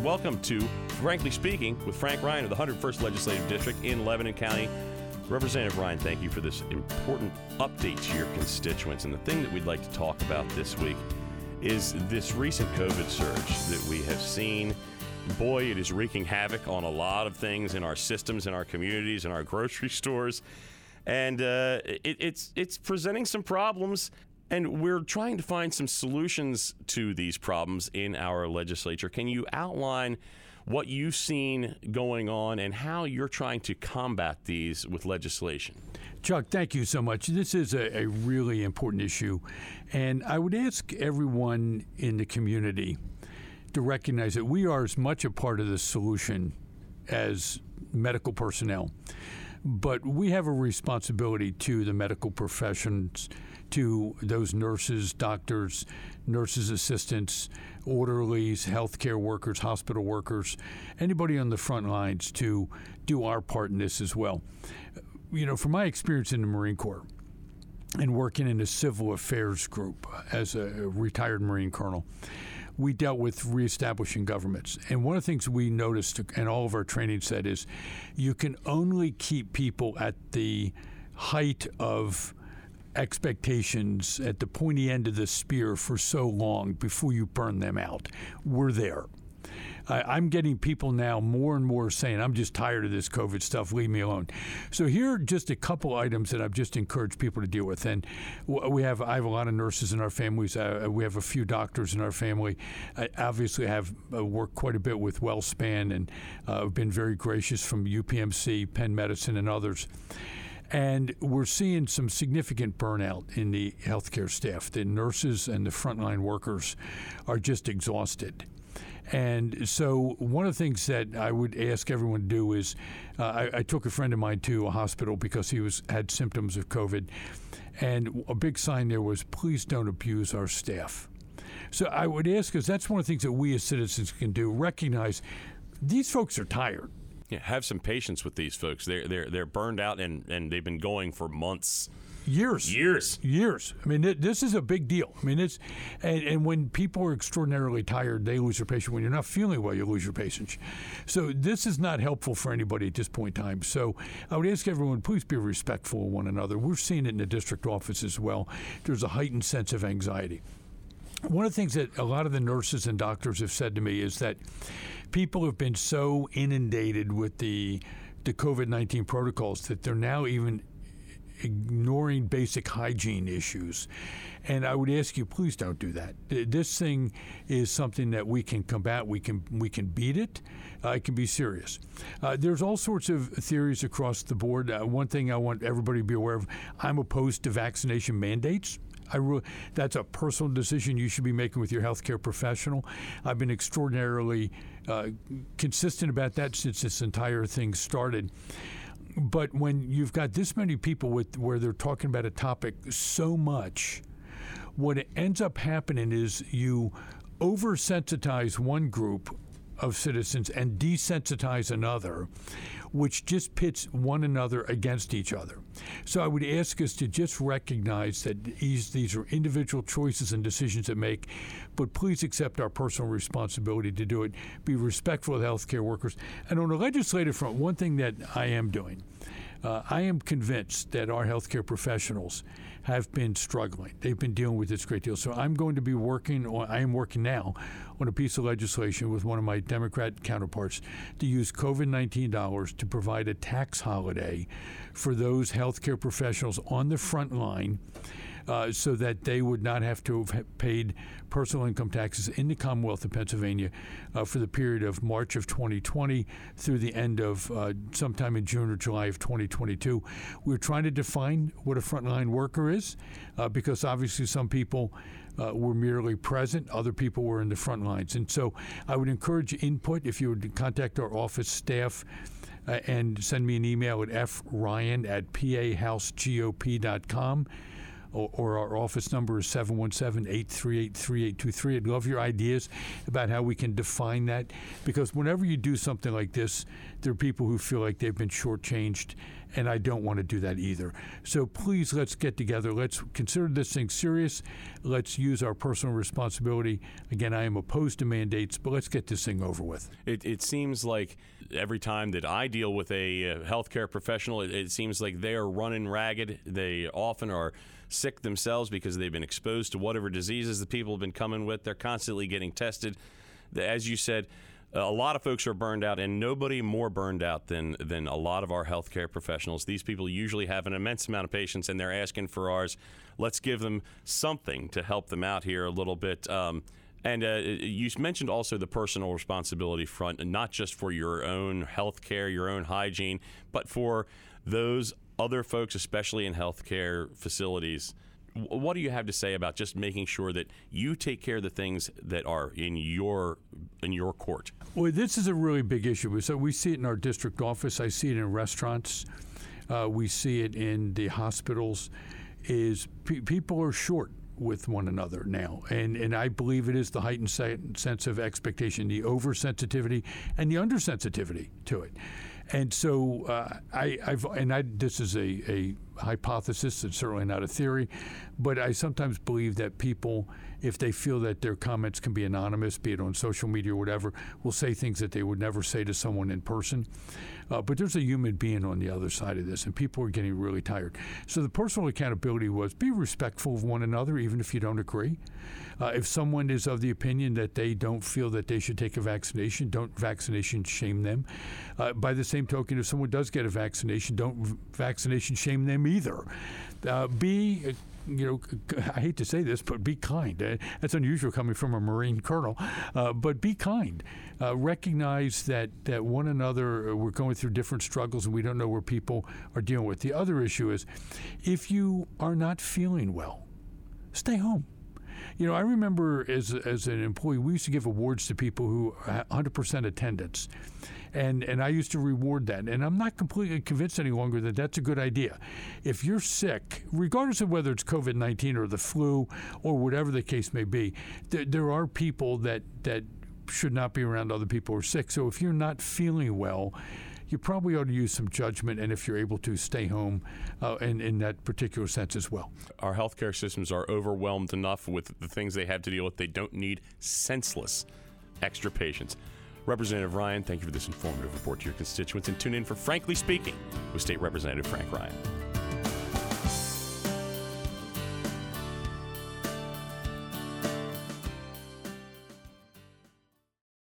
Welcome to Frankly Speaking with Frank Ryan of the 101st Legislative District in Lebanon County. Representative Ryan, thank you for this important update to your constituents. And the thing that we'd like to talk about this week is this recent COVID surge that we have seen. Boy, it is wreaking havoc on a lot of things in our systems, in our communities, in our grocery stores. And uh, it, it's, it's presenting some problems and we're trying to find some solutions to these problems in our legislature. Can you outline what you've seen going on and how you're trying to combat these with legislation? Chuck, thank you so much. This is a, a really important issue. And I would ask everyone in the community to recognize that we are as much a part of the solution as medical personnel. But we have a responsibility to the medical professions to those nurses, doctors, nurses' assistants, orderlies, healthcare workers, hospital workers, anybody on the front lines to do our part in this as well. You know, from my experience in the Marine Corps and working in the civil affairs group as a retired Marine colonel, we dealt with reestablishing governments. And one of the things we noticed, and all of our training said, is you can only keep people at the height of expectations at the pointy end of the spear for so long before you burn them out. We're there. I, am getting people now more and more saying, I'm just tired of this COVID stuff, leave me alone. So here are just a couple items that I've just encouraged people to deal with. And we have, I have a lot of nurses in our families. Uh, we have a few doctors in our family. I obviously have uh, worked quite a bit with WellSpan and uh, been very gracious from UPMC, Penn Medicine, and others. And we're seeing some significant burnout in the healthcare staff. The nurses and the frontline workers are just exhausted. And so, one of the things that I would ask everyone to do is, uh, I, I, took a friend of mine to a hospital because he was had symptoms of COVID, and a big sign there was, "Please don't abuse our staff." So I would ask, because that's one of the things that we as citizens can do, recognize these folks are tired. Yeah, have some patience with these folks. They're they're they're burned out and and they've been going for months. Years, years, years. I mean, it, this is a big deal. I mean, it's and, and when people are extraordinarily tired, they lose their patience. When you're not feeling well, you lose your patience. So this is not helpful for anybody at this point in time. So I would ask everyone, please be respectful of one another. We're seeing it in the district office as well. There's a heightened sense of anxiety. One of the things that a lot of the nurses and doctors have said to me is that people have been so inundated with the the COVID nineteen protocols that they're now even ignoring basic hygiene issues. And I would ask you, please don't do that. This thing is something that we can combat. We can we can beat it. Uh, it can be serious. Uh, there's all sorts of theories across the board. Uh, one thing I want everybody to be aware of: I'm opposed to vaccination mandates. I re- that's a personal decision you should be making with your healthcare professional. I've been extraordinarily uh, consistent about that since this entire thing started. But when you've got this many people with where they're talking about a topic so much, what ends up happening is you oversensitize one group of citizens and desensitize another, which just pits one another against each other. So I would ask us to just recognize that these, these are individual choices and decisions to make, but please accept our personal responsibility to do it. Be respectful of healthcare workers. And on the legislative front, one thing that I am doing, uh, I am convinced that our healthcare professionals have been struggling. They've been dealing with this great deal. So I'm going to be working on, I am working now on a piece of legislation with one of my Democrat counterparts to use COVID 19 dollars to provide a tax holiday for those healthcare professionals on the front line uh, so that they would not have to have paid personal income taxes in the Commonwealth of Pennsylvania uh, for the period of March of 2020 through the end of uh, sometime in June or July of 2022. We're trying to define what a frontline worker is uh, because obviously some people uh, were merely present, other people were in the front lines. And so I would encourage input if you would contact our office staff. And send me an email at fryan at pahousegop.com. or, our office number is 717-838-3823. I'd love your ideas about how we can define that because whenever you do something like this, there are people who feel like they've been shortchanged and I don't want to do that either. So please, let's get together. Let's consider this thing serious. Let's use our personal responsibility. Again, I am opposed to mandates, but let's get this thing over with. It, it seems like every time that I deal with a uh, healthcare professional, it, it seems like they are running ragged. They often are sick themselves because they've been exposed to whatever diseases the people have been coming with. They're constantly getting tested. As you said, a lot of folks are burned out, and nobody more burned out than than a lot of our healthcare professionals. These people usually have an immense amount of patients, and they're asking for ours. Let's give them something to help them out here a little bit. Um, and uh, you mentioned also the personal responsibility front, not just for your own health care, your own hygiene, but for those other folks, especially in healthcare facilities what do you have to say about just making sure that you take care of the things that are in your in your court? Well, this is a really big issue. So we see it in our district office. I see it in restaurants. Uh, we see it in the hospitals. Is pe- people are short with one another now, and and I believe it is the heightened se- sense of expectation, the oversensitivity, and the undersensitivity to it. And so uh, I, have and I, this is a, a hypothesis. It's certainly not a theory, but I sometimes believe that people, if they feel that their comments can be anonymous, be it on social media or whatever, will say things that they would never say to someone in person. Uh, but there's a human being on the other side of this, and people are getting really tired. So the personal accountability was be respectful of one another, even if you don't agree. Uh, if someone is of the opinion that they don't feel that they should take a vaccination, don't vaccination shame them. Uh, by the same token, if someone does get a vaccination, don't vaccination shame them either. Uh, be you know, I hate to say this, but be kind. Uh, that's unusual coming from a Marine colonel, uh, but be kind. Uh, recognize that, that one another, uh, we're going through different struggles and we don't know where people are dealing with. The other issue is if you are not feeling well, stay home. You know, I remember as, as an employee, we used to give awards to people who 100% attendance. And, and I used to reward that. And I'm not completely convinced any longer that that's a good idea. If you're sick, regardless of whether it's COVID 19 or the flu or whatever the case may be, th- there are people that, that should not be around other people who are sick. So if you're not feeling well, you probably ought to use some judgment, and if you're able to, stay home uh, in, in that particular sense as well. Our healthcare systems are overwhelmed enough with the things they have to deal with. They don't need senseless extra patients. Representative Ryan, thank you for this informative report to your constituents, and tune in for Frankly Speaking with State Representative Frank Ryan.